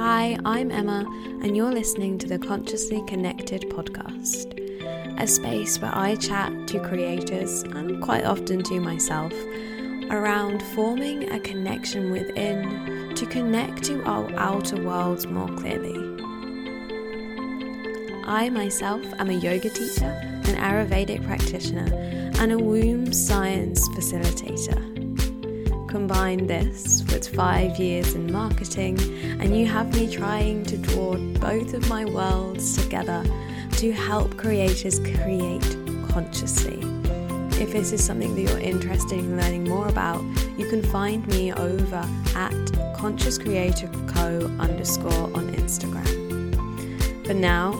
Hi, I'm Emma, and you're listening to the Consciously Connected podcast, a space where I chat to creators and quite often to myself around forming a connection within to connect to our outer worlds more clearly. I myself am a yoga teacher, an Ayurvedic practitioner, and a womb science facilitator. Combine this with five years in marketing, and you have me trying to draw both of my worlds together to help creators create consciously. If this is something that you're interested in learning more about, you can find me over at Conscious Creator Co underscore on Instagram. But now,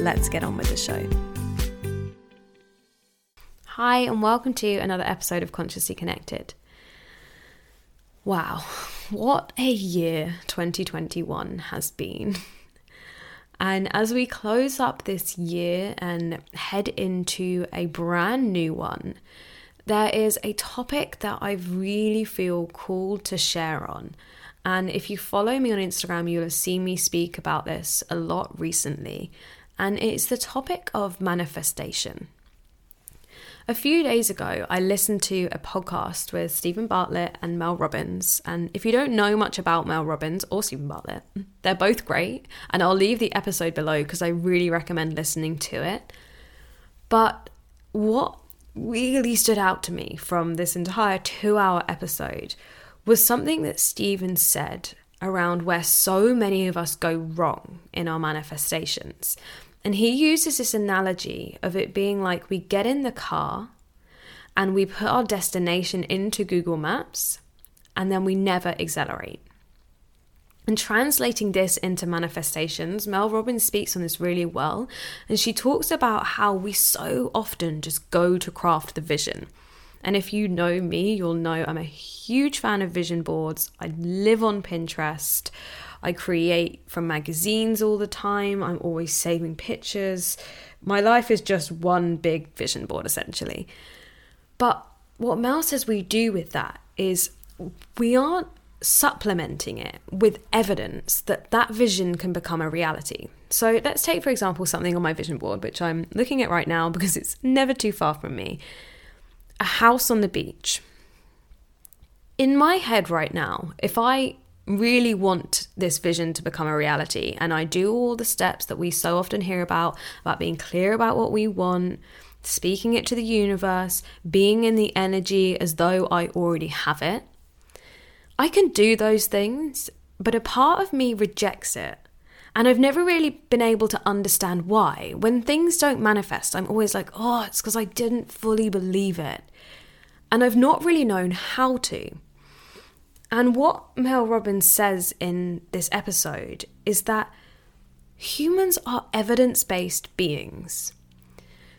let's get on with the show. Hi, and welcome to another episode of Consciously Connected. Wow, what a year 2021 has been. And as we close up this year and head into a brand new one, there is a topic that I really feel called to share on. And if you follow me on Instagram, you'll have seen me speak about this a lot recently. And it's the topic of manifestation. A few days ago, I listened to a podcast with Steven Bartlett and Mel Robbins. And if you don't know much about Mel Robbins or Steven Bartlett, they're both great. And I'll leave the episode below because I really recommend listening to it. But what really stood out to me from this entire two hour episode was something that Steven said around where so many of us go wrong in our manifestations. And he uses this analogy of it being like we get in the car and we put our destination into Google Maps and then we never accelerate. And translating this into manifestations, Mel Robbins speaks on this really well. And she talks about how we so often just go to craft the vision. And if you know me, you'll know I'm a huge fan of vision boards. I live on Pinterest. I create from magazines all the time. I'm always saving pictures. My life is just one big vision board, essentially. But what Mel says we do with that is we aren't supplementing it with evidence that that vision can become a reality. So let's take, for example, something on my vision board, which I'm looking at right now because it's never too far from me a house on the beach. In my head right now, if I really want this vision to become a reality and I do all the steps that we so often hear about about being clear about what we want, speaking it to the universe, being in the energy as though I already have it. I can do those things, but a part of me rejects it. And I've never really been able to understand why. When things don't manifest, I'm always like, oh, it's because I didn't fully believe it. And I've not really known how to. And what Mel Robbins says in this episode is that humans are evidence based beings.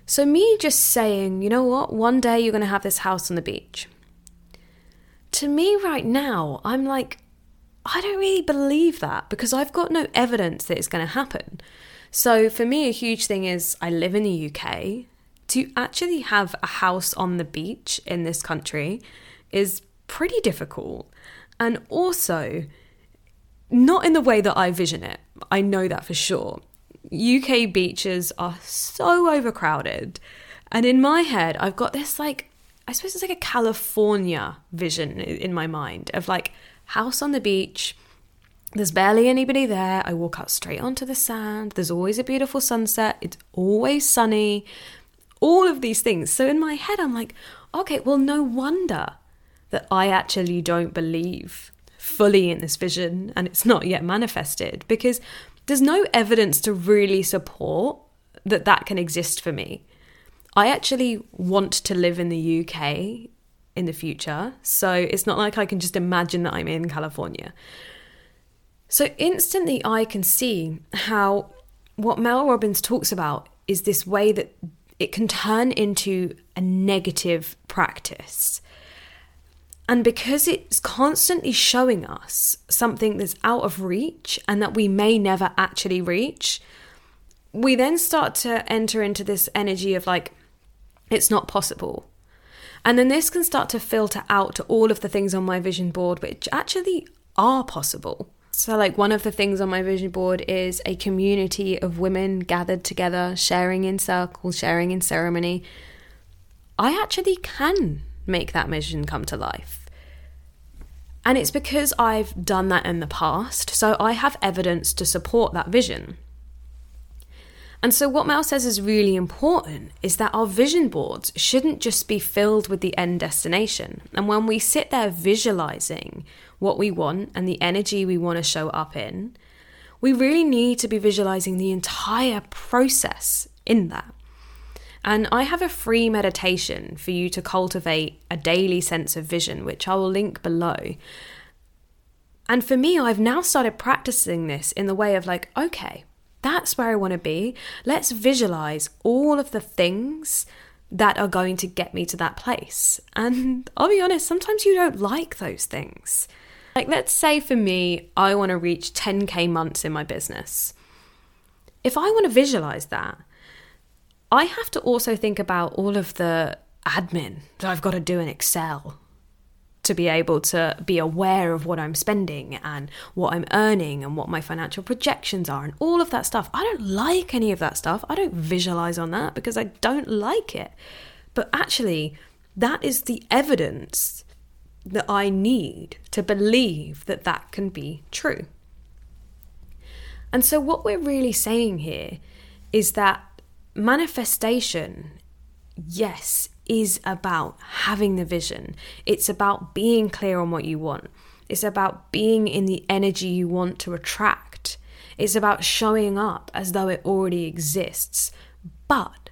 So, me just saying, you know what, one day you're going to have this house on the beach. To me, right now, I'm like, I don't really believe that because I've got no evidence that it's going to happen. So, for me, a huge thing is I live in the UK. To actually have a house on the beach in this country is pretty difficult. And also, not in the way that I vision it. I know that for sure. UK beaches are so overcrowded. And in my head, I've got this like, I suppose it's like a California vision in my mind of like house on the beach. There's barely anybody there. I walk out straight onto the sand. There's always a beautiful sunset. It's always sunny. All of these things. So in my head, I'm like, okay, well, no wonder that I actually don't believe fully in this vision and it's not yet manifested because there's no evidence to really support that that can exist for me. I actually want to live in the UK in the future, so it's not like I can just imagine that I'm in California. So instantly I can see how what Mel Robbins talks about is this way that it can turn into a negative practice. And because it's constantly showing us something that's out of reach and that we may never actually reach, we then start to enter into this energy of like, it's not possible. And then this can start to filter out to all of the things on my vision board which actually are possible. So, like, one of the things on my vision board is a community of women gathered together, sharing in circles, sharing in ceremony. I actually can make that vision come to life. And it's because I've done that in the past, so I have evidence to support that vision. And so, what Mel says is really important is that our vision boards shouldn't just be filled with the end destination. And when we sit there visualizing what we want and the energy we want to show up in, we really need to be visualizing the entire process in that. And I have a free meditation for you to cultivate a daily sense of vision, which I will link below. And for me, I've now started practicing this in the way of like, okay, that's where I want to be. Let's visualize all of the things that are going to get me to that place. And I'll be honest, sometimes you don't like those things. Like, let's say for me, I want to reach 10k months in my business. If I want to visualize that, I have to also think about all of the admin that I've got to do in Excel to be able to be aware of what I'm spending and what I'm earning and what my financial projections are and all of that stuff. I don't like any of that stuff. I don't visualize on that because I don't like it. But actually, that is the evidence that I need to believe that that can be true. And so, what we're really saying here is that manifestation, yes, is about having the vision. It's about being clear on what you want. It's about being in the energy you want to attract. It's about showing up as though it already exists. But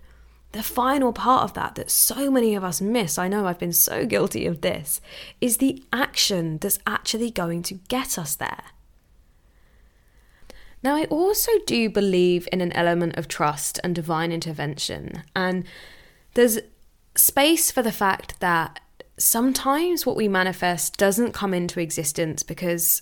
the final part of that, that so many of us miss, I know I've been so guilty of this, is the action that's actually going to get us there. Now, I also do believe in an element of trust and divine intervention. And there's space for the fact that sometimes what we manifest doesn't come into existence because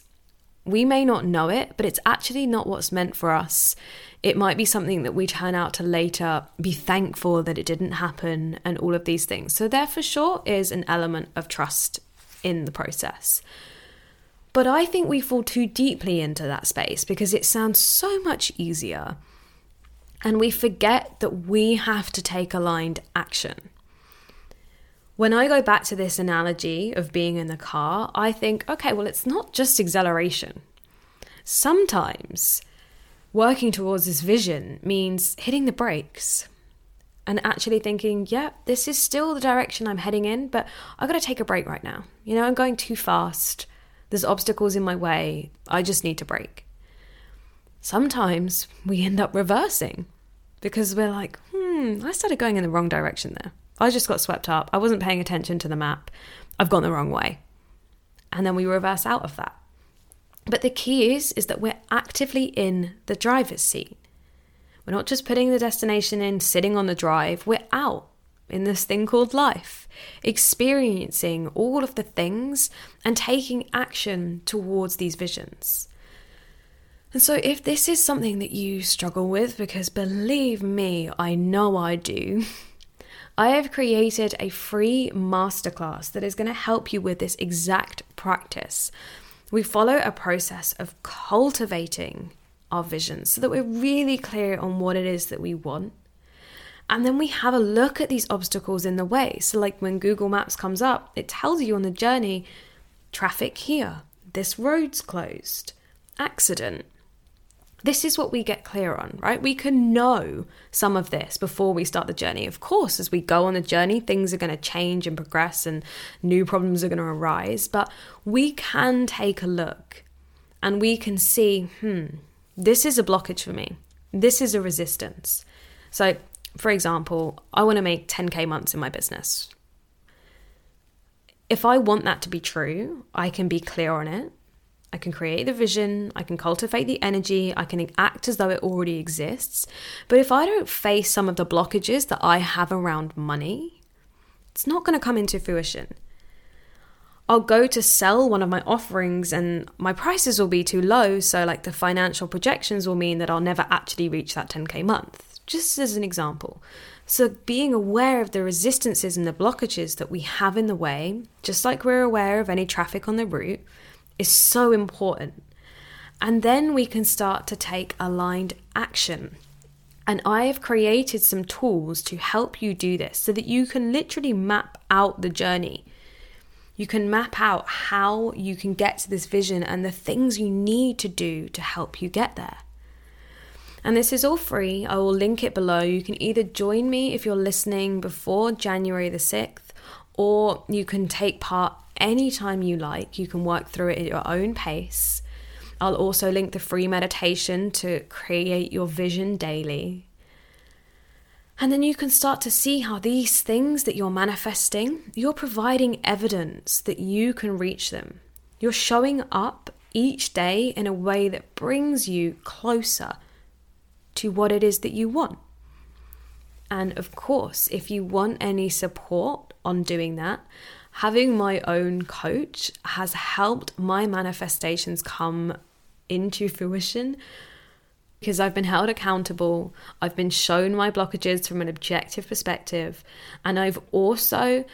we may not know it, but it's actually not what's meant for us. It might be something that we turn out to later be thankful that it didn't happen and all of these things. So, there for sure is an element of trust in the process. But I think we fall too deeply into that space because it sounds so much easier. And we forget that we have to take aligned action. When I go back to this analogy of being in the car, I think, okay, well, it's not just acceleration. Sometimes working towards this vision means hitting the brakes and actually thinking, yeah, this is still the direction I'm heading in, but I've got to take a break right now. You know, I'm going too fast. There's obstacles in my way. I just need to break. Sometimes we end up reversing because we're like, hmm, I started going in the wrong direction there. I just got swept up. I wasn't paying attention to the map. I've gone the wrong way. And then we reverse out of that. But the key is is that we're actively in the driver's seat. We're not just putting the destination in, sitting on the drive, we're out in this thing called life, experiencing all of the things and taking action towards these visions. And so, if this is something that you struggle with, because believe me, I know I do, I have created a free masterclass that is going to help you with this exact practice. We follow a process of cultivating our visions so that we're really clear on what it is that we want. And then we have a look at these obstacles in the way. So, like when Google Maps comes up, it tells you on the journey traffic here, this road's closed, accident, this is what we get clear on, right? We can know some of this before we start the journey. Of course, as we go on the journey, things are going to change and progress and new problems are going to arise, but we can take a look and we can see, hmm, this is a blockage for me. This is a resistance. So, for example, I want to make 10K months in my business. If I want that to be true, I can be clear on it I can create the vision, I can cultivate the energy, I can act as though it already exists. But if I don't face some of the blockages that I have around money, it's not going to come into fruition. I'll go to sell one of my offerings and my prices will be too low, so like the financial projections will mean that I'll never actually reach that 10k month. Just as an example. So, being aware of the resistances and the blockages that we have in the way, just like we're aware of any traffic on the route, is so important. And then we can start to take aligned action. And I have created some tools to help you do this so that you can literally map out the journey. You can map out how you can get to this vision and the things you need to do to help you get there. And this is all free. I will link it below. You can either join me if you're listening before January the 6th, or you can take part anytime you like. You can work through it at your own pace. I'll also link the free meditation to create your vision daily. And then you can start to see how these things that you're manifesting, you're providing evidence that you can reach them. You're showing up each day in a way that brings you closer to what it is that you want. And of course, if you want any support on doing that, having my own coach has helped my manifestations come into fruition because I've been held accountable, I've been shown my blockages from an objective perspective, and I've also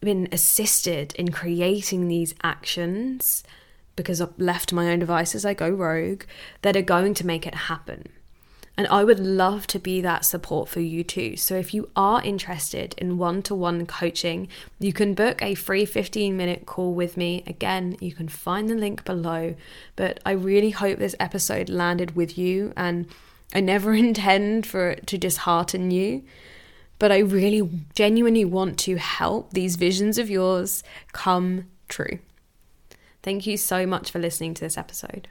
been assisted in creating these actions because I've left my own devices, I go rogue, that are going to make it happen. And I would love to be that support for you too. So if you are interested in one to one coaching, you can book a free 15 minute call with me. Again, you can find the link below. But I really hope this episode landed with you. And I never intend for it to dishearten you. But I really genuinely want to help these visions of yours come true. Thank you so much for listening to this episode.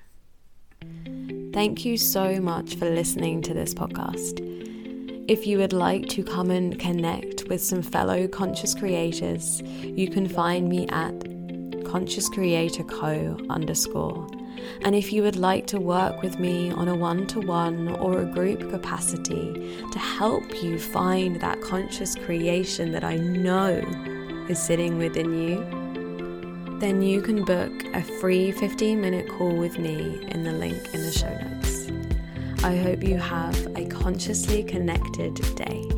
Thank you so much for listening to this podcast. If you would like to come and connect with some fellow conscious creators, you can find me at conscious creator co underscore. And if you would like to work with me on a one to one or a group capacity to help you find that conscious creation that I know is sitting within you, then you can book a free 15 minute call with me in the link in the show notes. I hope you have a consciously connected day.